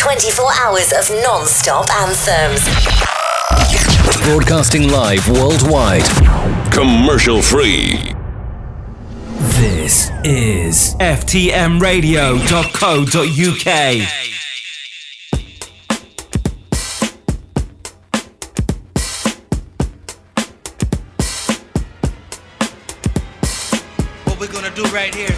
24 hours of non stop anthems. Broadcasting live worldwide. Commercial free. This is FTMRadio.co.uk. right here.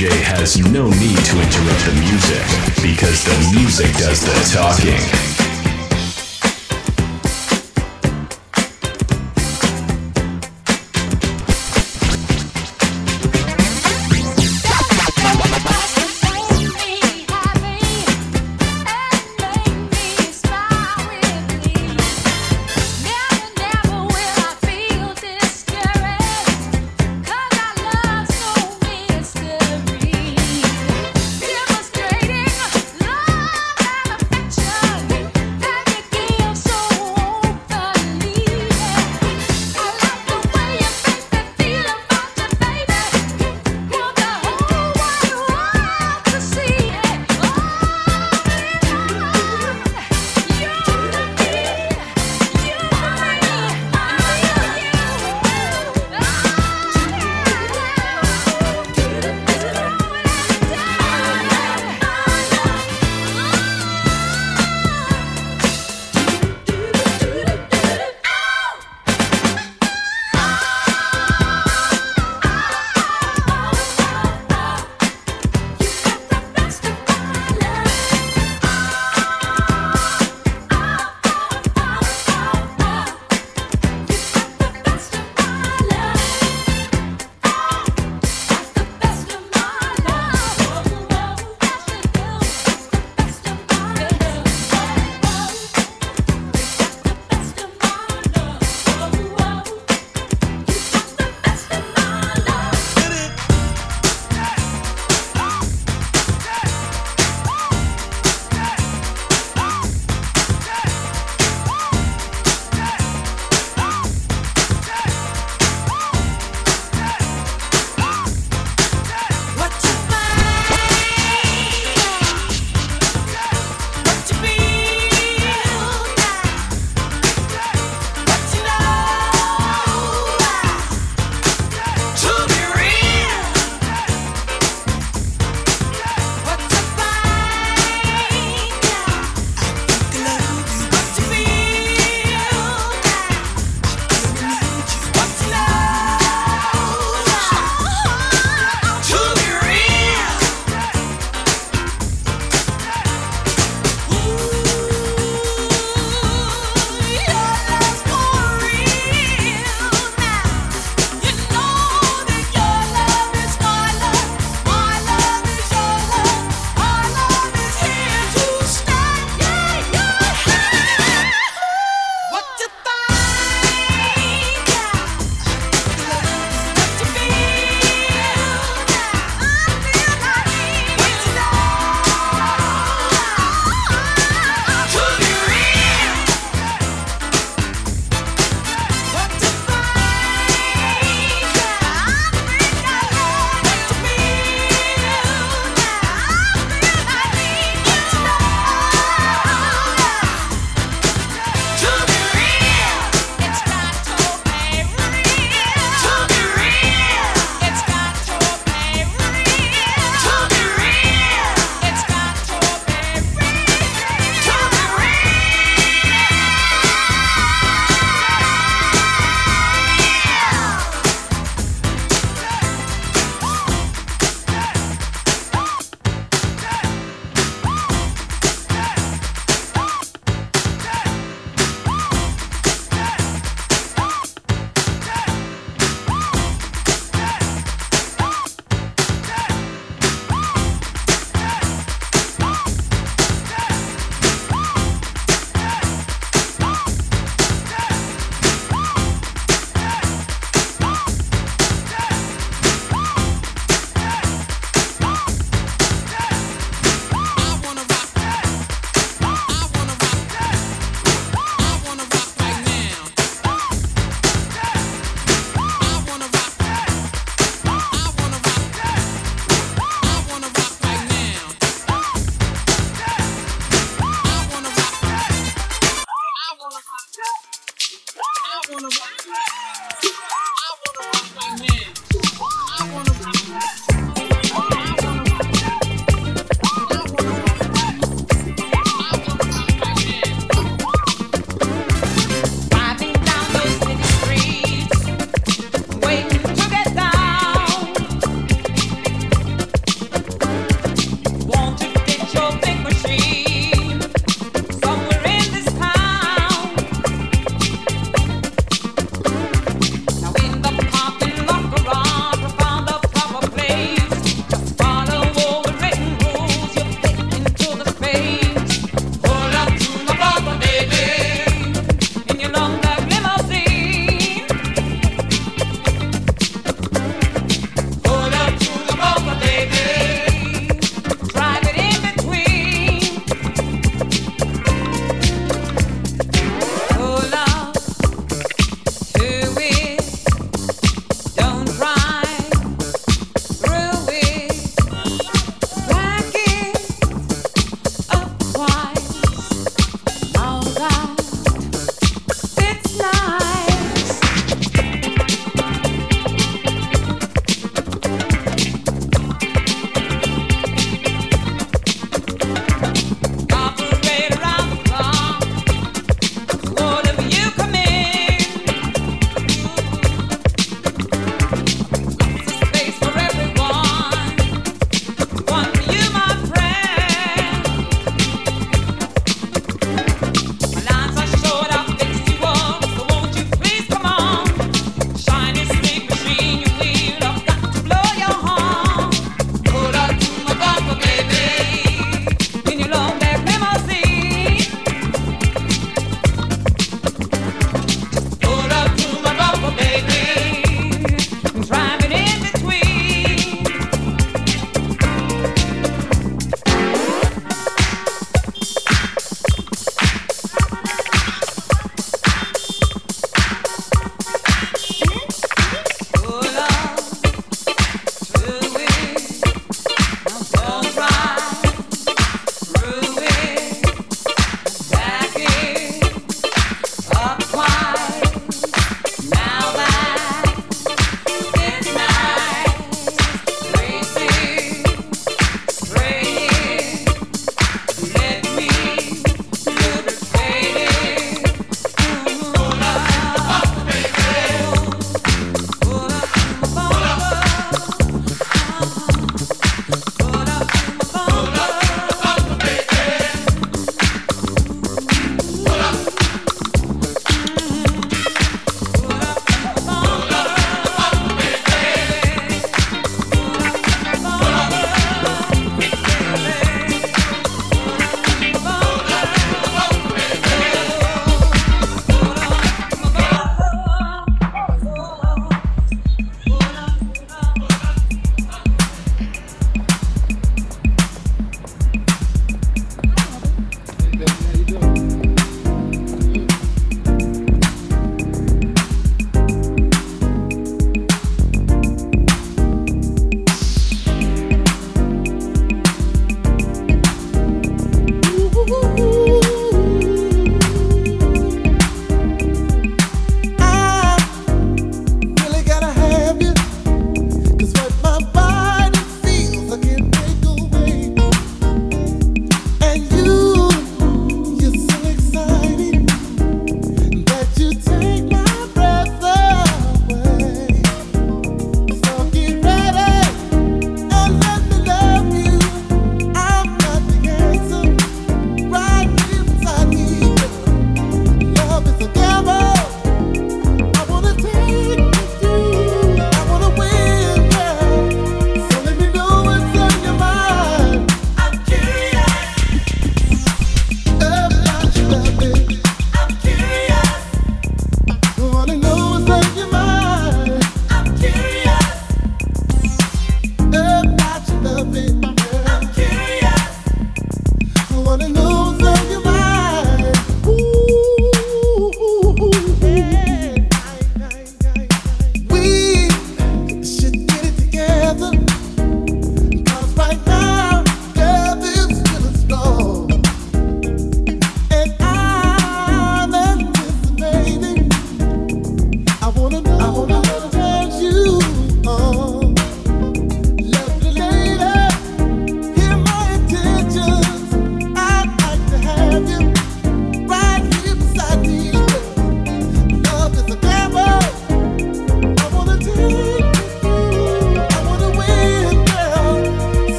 DJ has no need to interrupt the music because the music does the talking.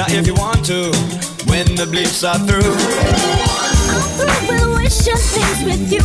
Now if you want to, when the bleeps are through. Overwhelming things with you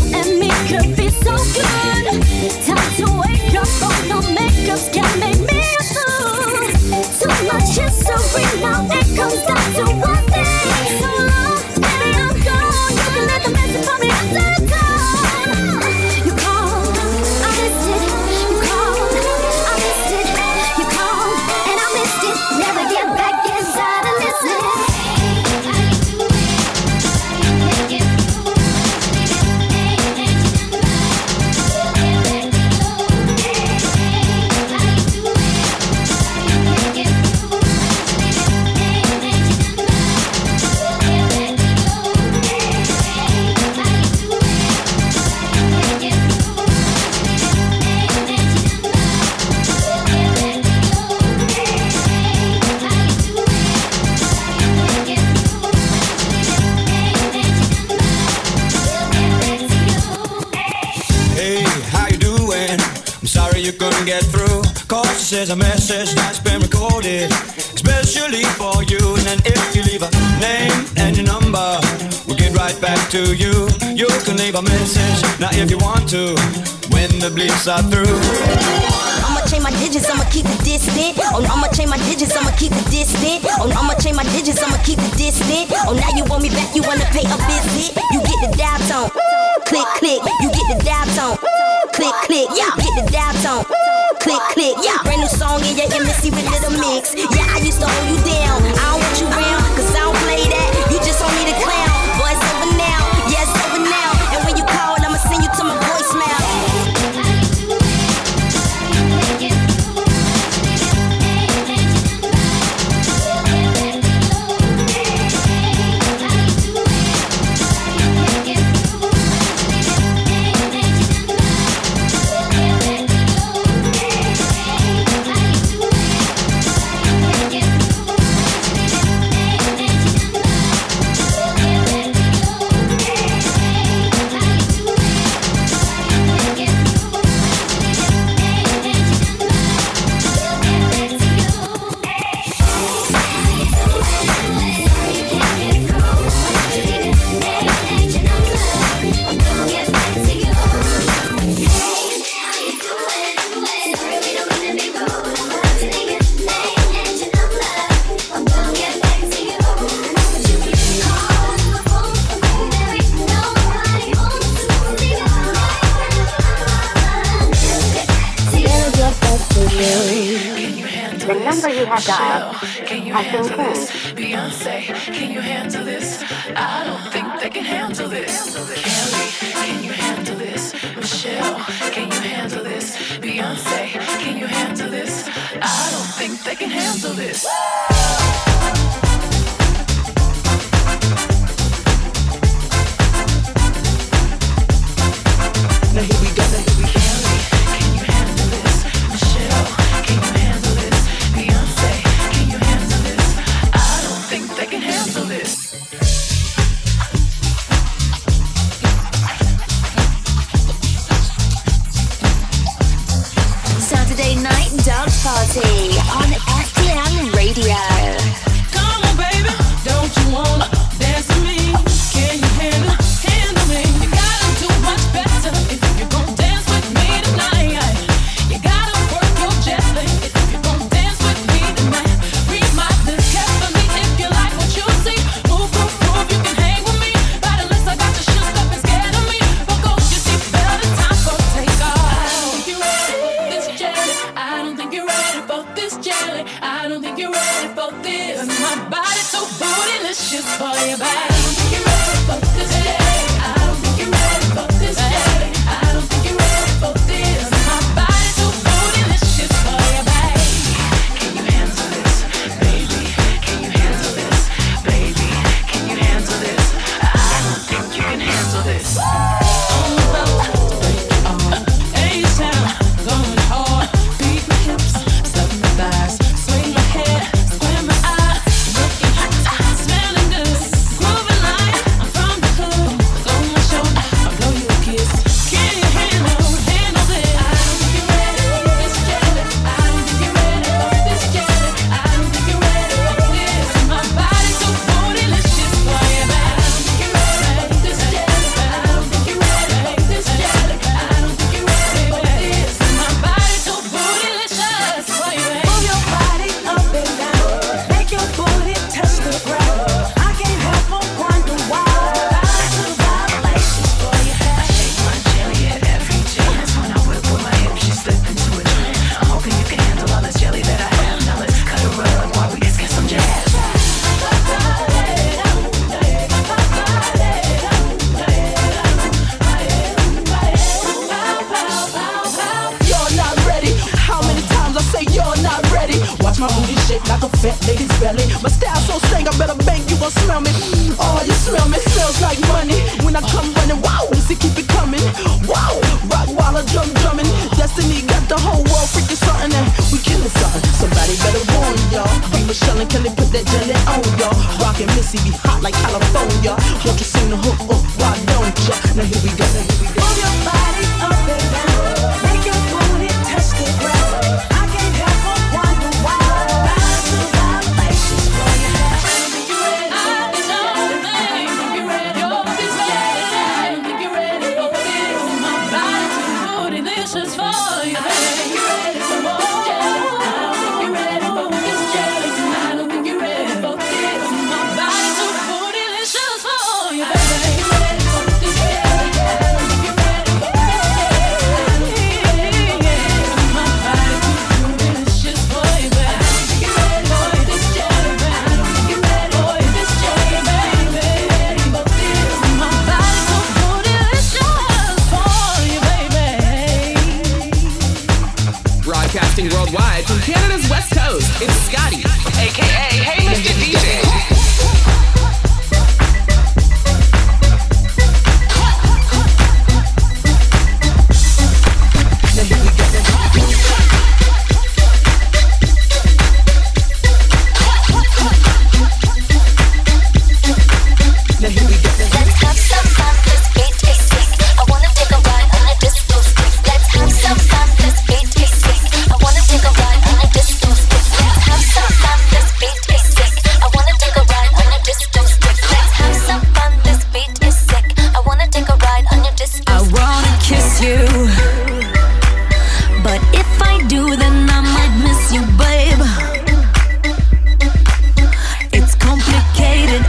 leave a message, now if you want to, when the bleeps are through. I'ma change my digits, I'ma keep it distant. Oh, I'ma change my digits, I'ma keep it distant. Oh, I'ma change my digits, I'ma keep it distant. Oh, now you want me back, you wanna pay a visit. You get the dial tone, click, click. You get the dial tone, click, click. Yeah, get the dial tone click, click. Yeah, brand new song in your embassy with little mix. Yeah, I used to hold you down. I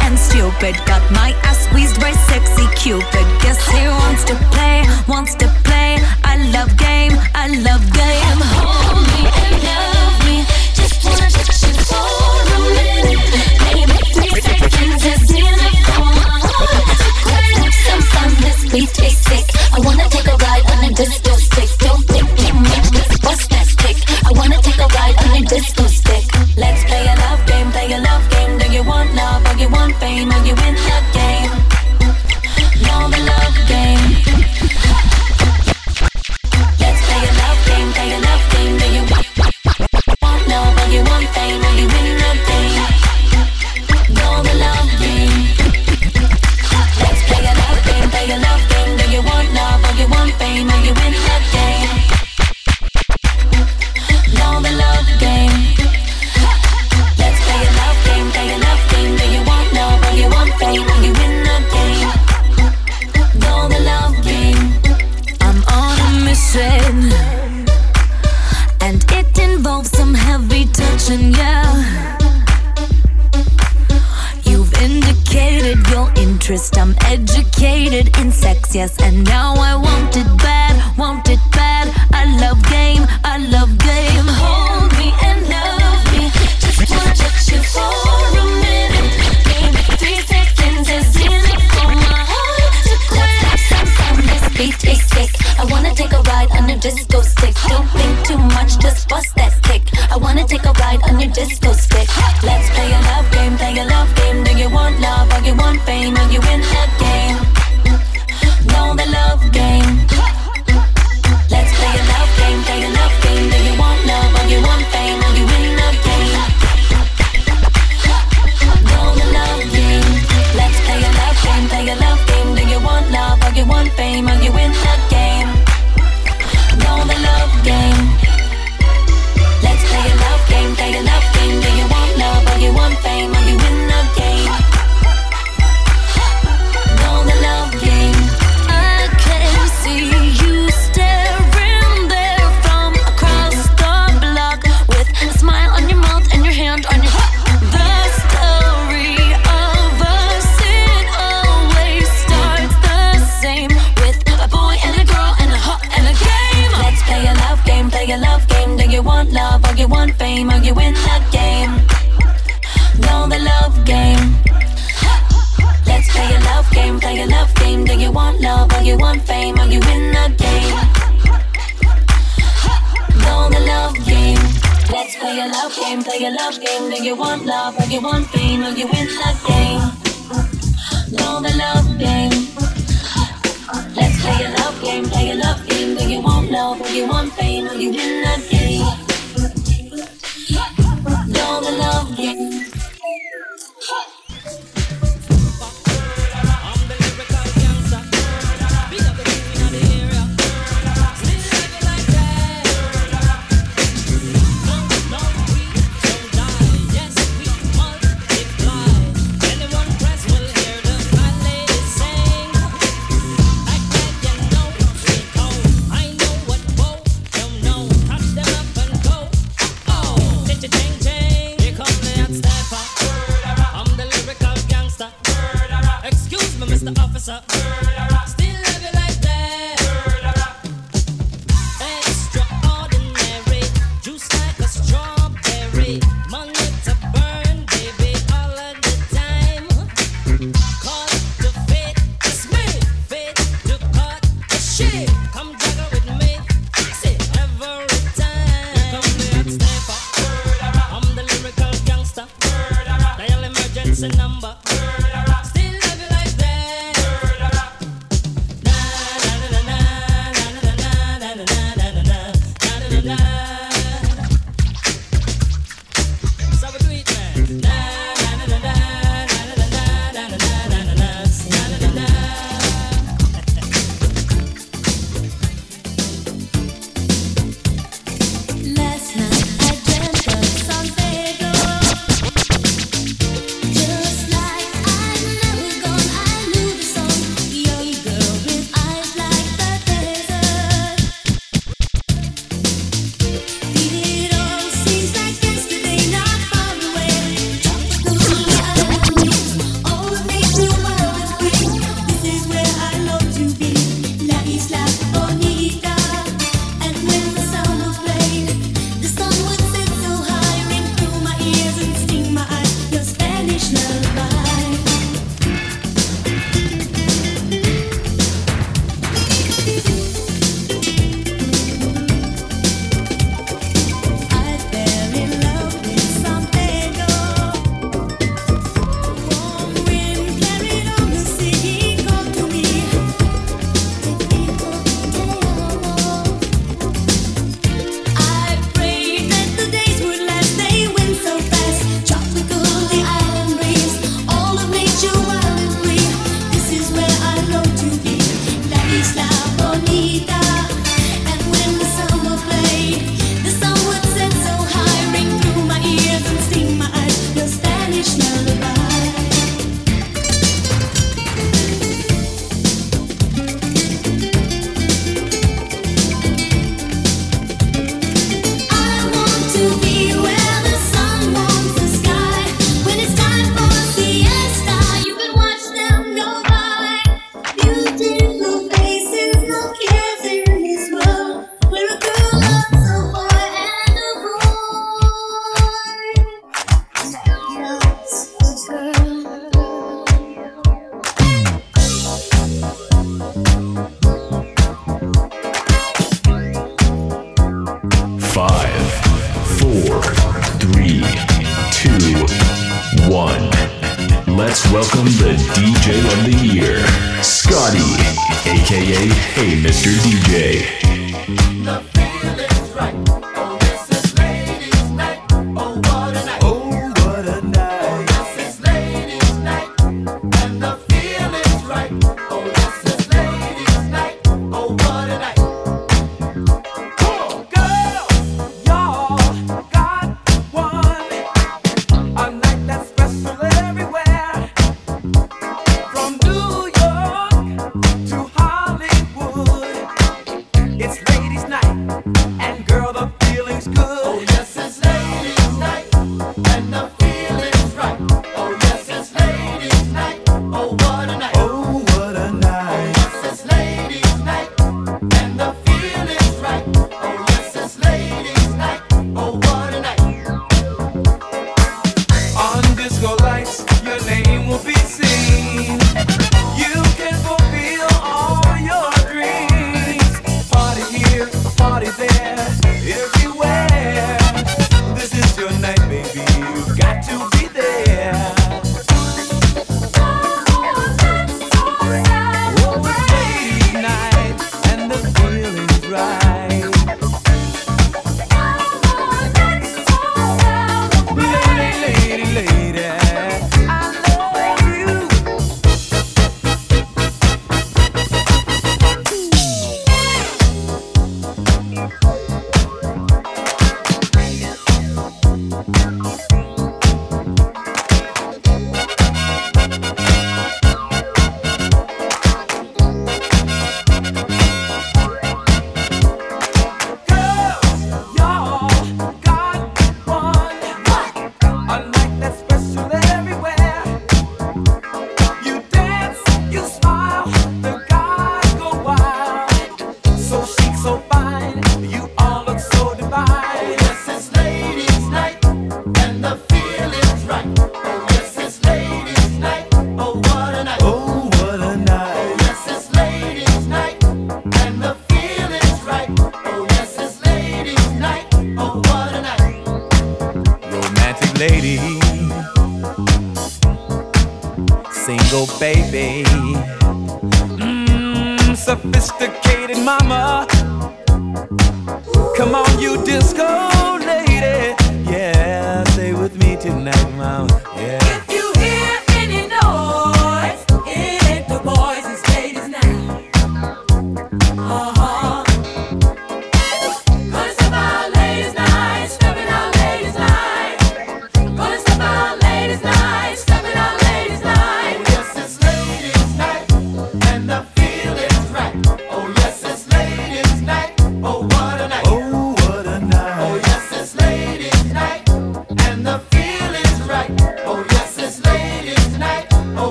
and stupid. Got my ass squeezed by sexy Cupid. Guess he wants to play, wants to play. I love game, I love game. Hold me and love me. Just wanna touch you for a minute. Maybe three seconds is enough. Grab some fun, let's be sick. I wanna take a ride on a disco stick. Excuse me, Mr. Officer. Still baby.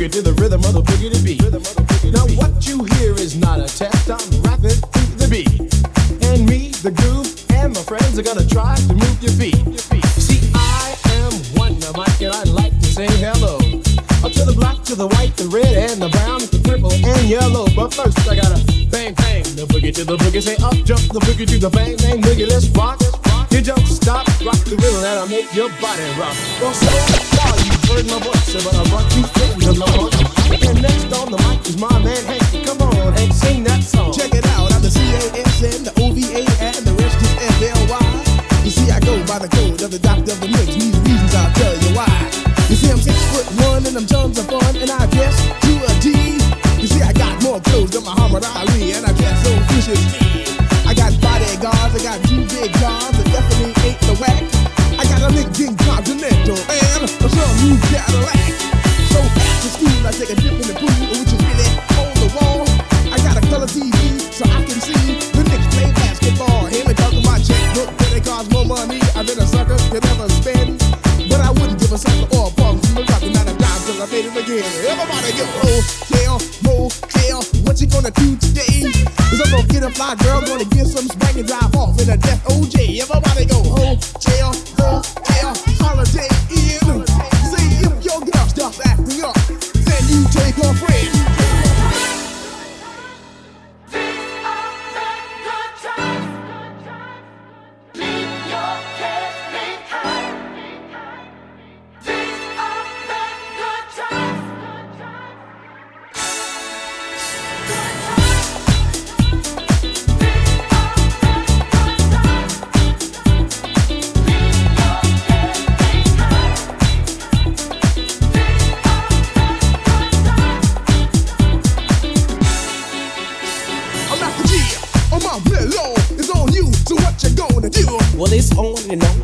Boogie to the a Continental and some new. So after school, I take a dip in the pool, on the wall. I got a color TV so I can see the Knicks play basketball. Hear me talking my checkbook, but it more money than a sucker could ever spend. But I wouldn't give a sucker or a punk from the rockin' out of dime I made it again. Everybody go, hotel, motel, what you gonna do today? Cause I'm gonna get a fly girl, gonna get some spank and drive off in a death OJ. Everybody go, hotel, holiday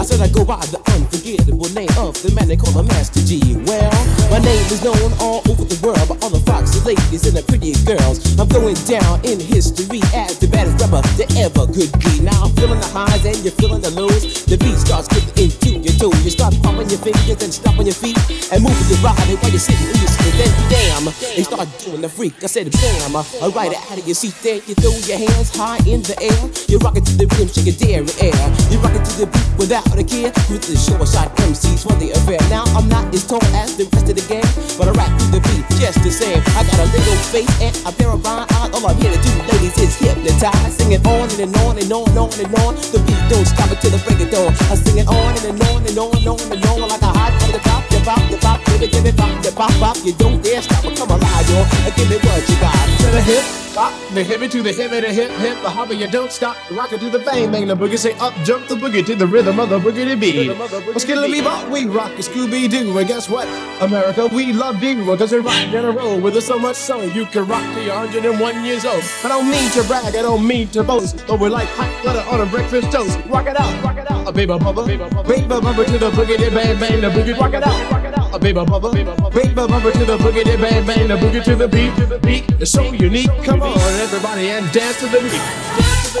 I said I go by the unforgettable name of the man they call a Master Gee. Well, my name is known all over the world by all the foxy ladies and the pretty girls. I'm going down in history as the baddest rapper that ever could be. Now I'm feeling the highs and you're feeling the lows. The beat starts getting into your toe. You start popping your fingers and stomping your feet and moving your body while you're sitting in your seat. Then damn, they start doing the freak. I said the bam, alright out of your seat. There you throw your hands high in the air. You rock it to the rhythm, shake it dairy air. You rock it to the beat without a care. With the short shot MCs for the affair. Now I'm not as tall as the rest of the gang, but I rap to the beat just the same. I got a little face and a pair of rhyme eyes. All I'm here to do, ladies, is hypnotize. Singing on and on and on and on and on. The beat don't stop until the break of dawn. I sing it on and on and on and on and on like a hot from the top. You pop, you pop, give it, give it, pop, you pop, pop. You don't dare stop or come alive. And give me what you got. To the hip, hop, the hippie to the hippie, the hip, hip, the hopper, you don't stop. Rock it to the bang, bang, the boogie. Say up, jump the boogie to the rhythm of the boogie to beat. Let's get a bebop, we rock a Scooby Doo. And guess what? America, we love you. Because we're rocking in a row with us so much so you can rock till you're 101 years old. I don't mean to brag, I don't mean to boast. But we're like hot butter on a breakfast toast. Rock it out, rock it out. A baby bubba, baby bubba to the boogie, to bang, bang, the boogie. Rock it out, rock it out. A baby bubba, baby bubba to the boogie, to bang, bang, the boogie to the beat, to the beat. It's so unique. Come on, everybody, and the. Dance to the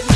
beat.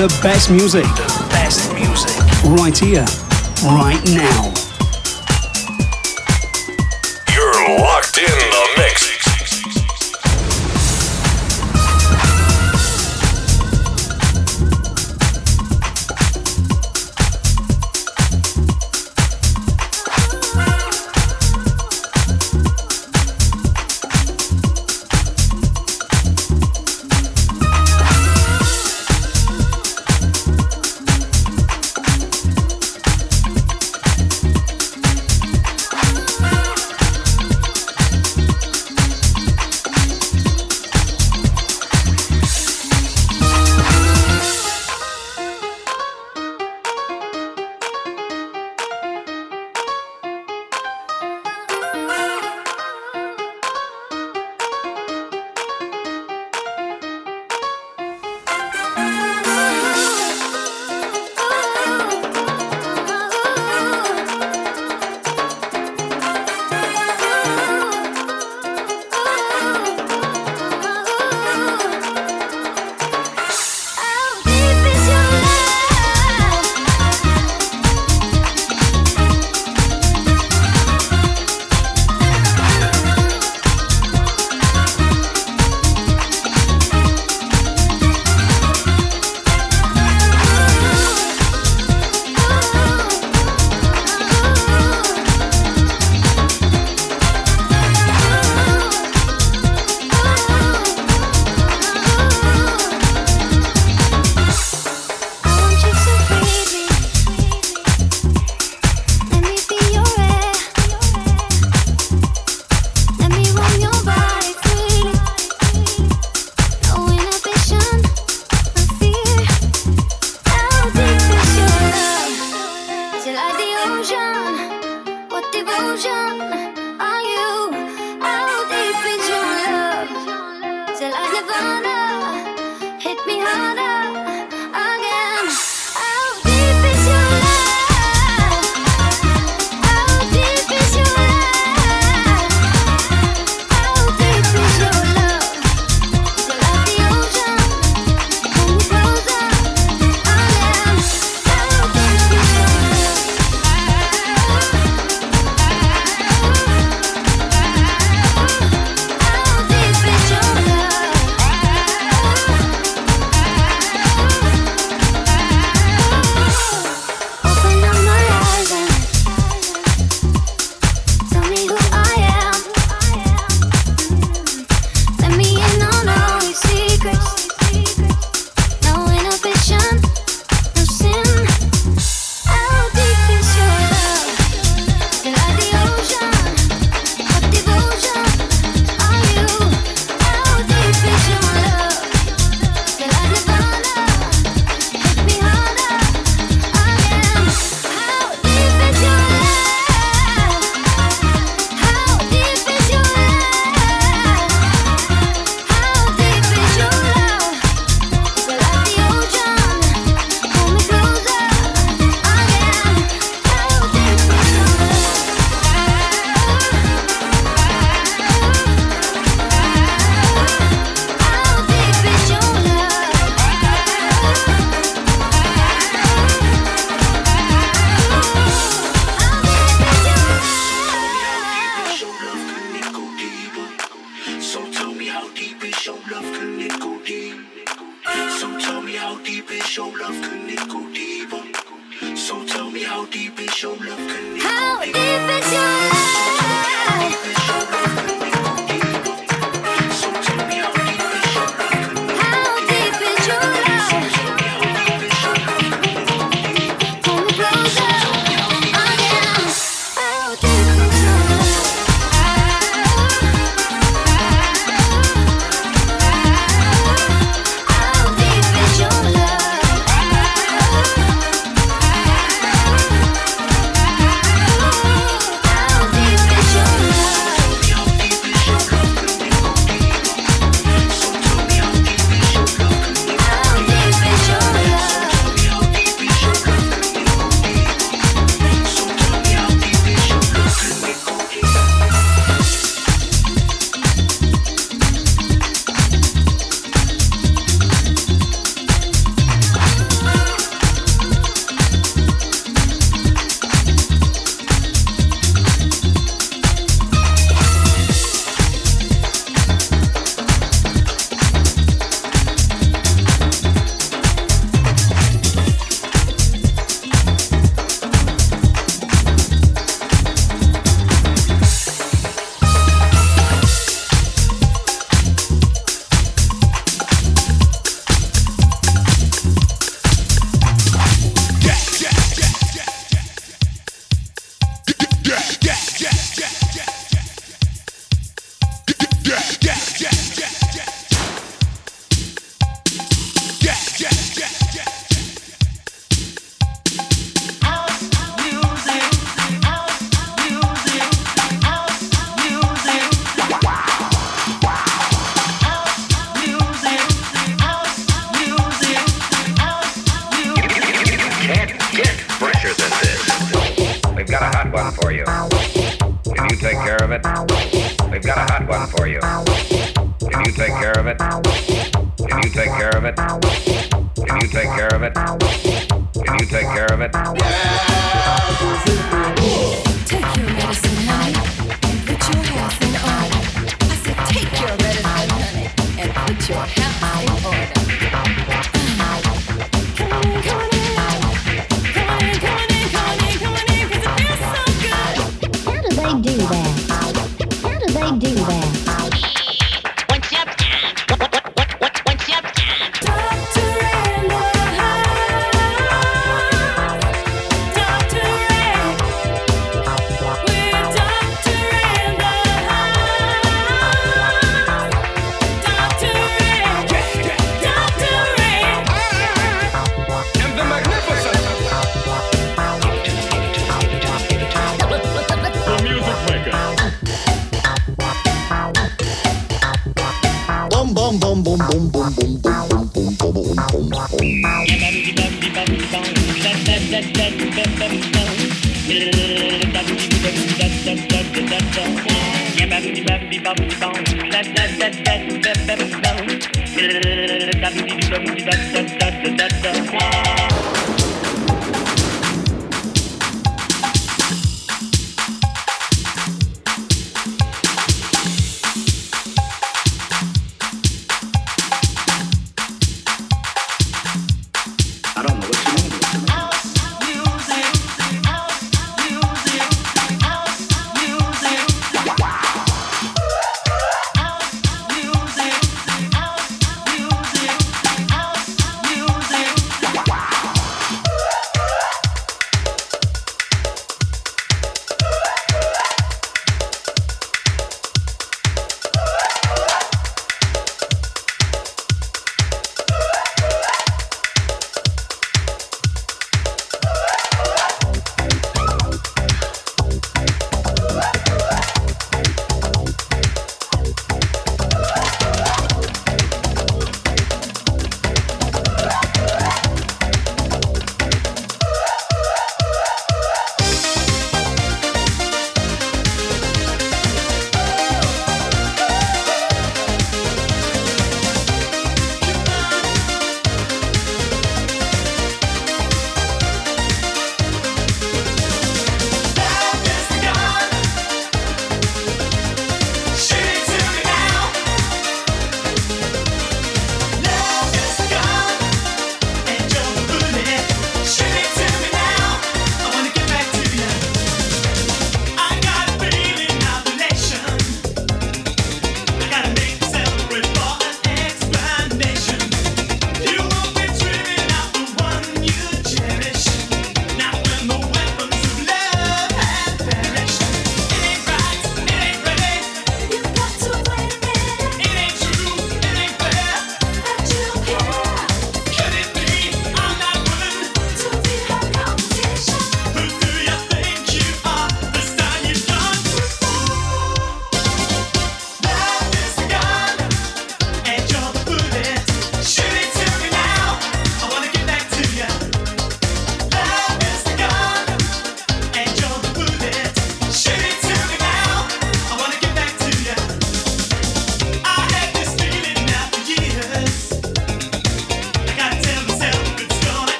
The best music. The best music. Right here, right now.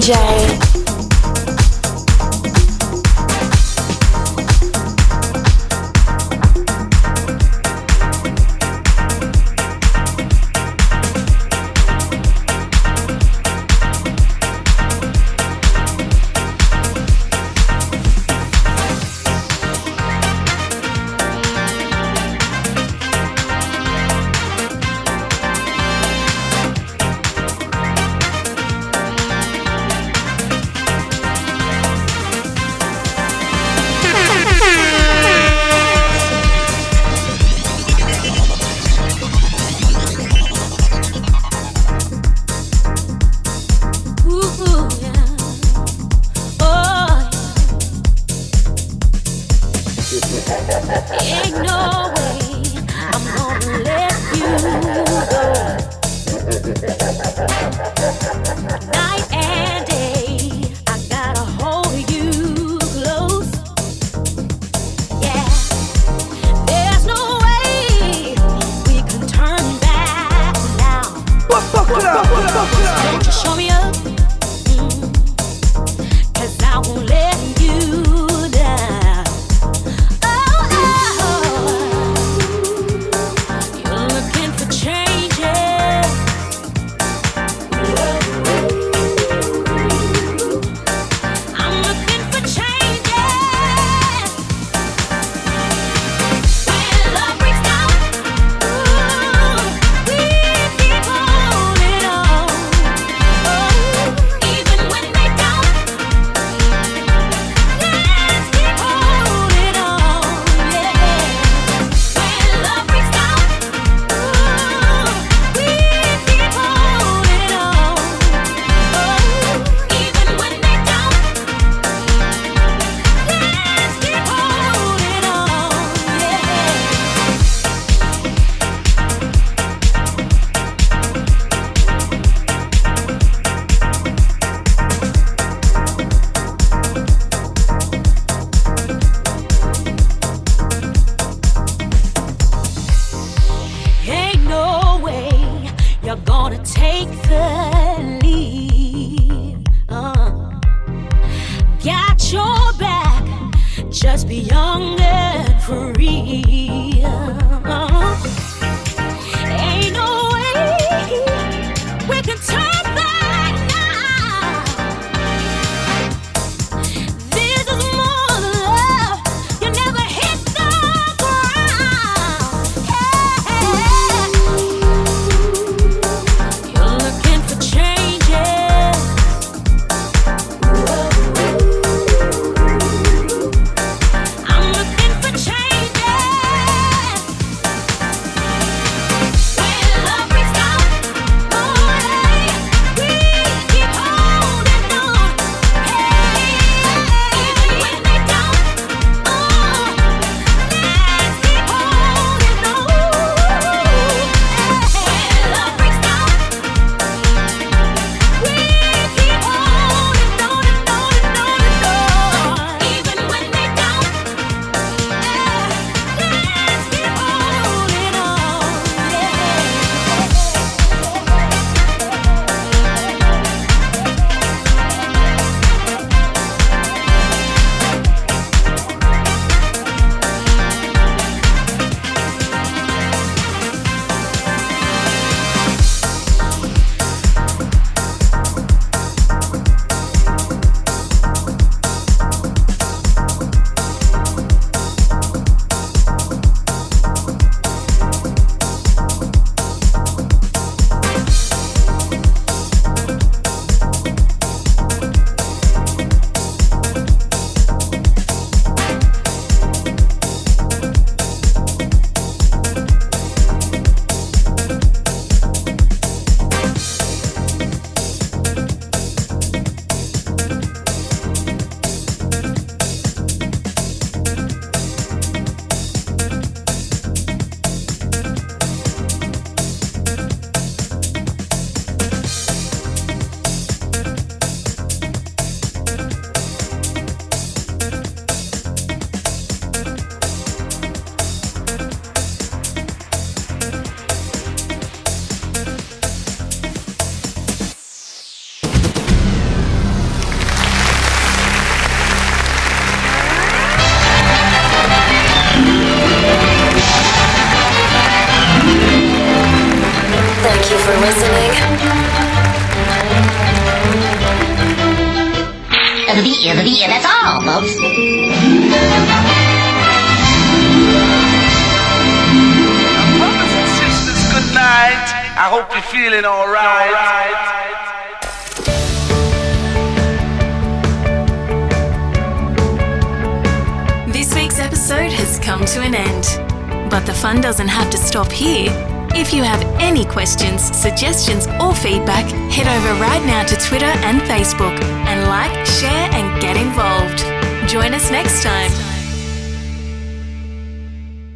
DJ.